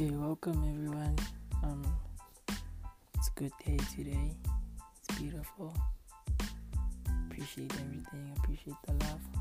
Okay, welcome everyone. Um, it's a good day today. It's beautiful. Appreciate everything. Appreciate the love.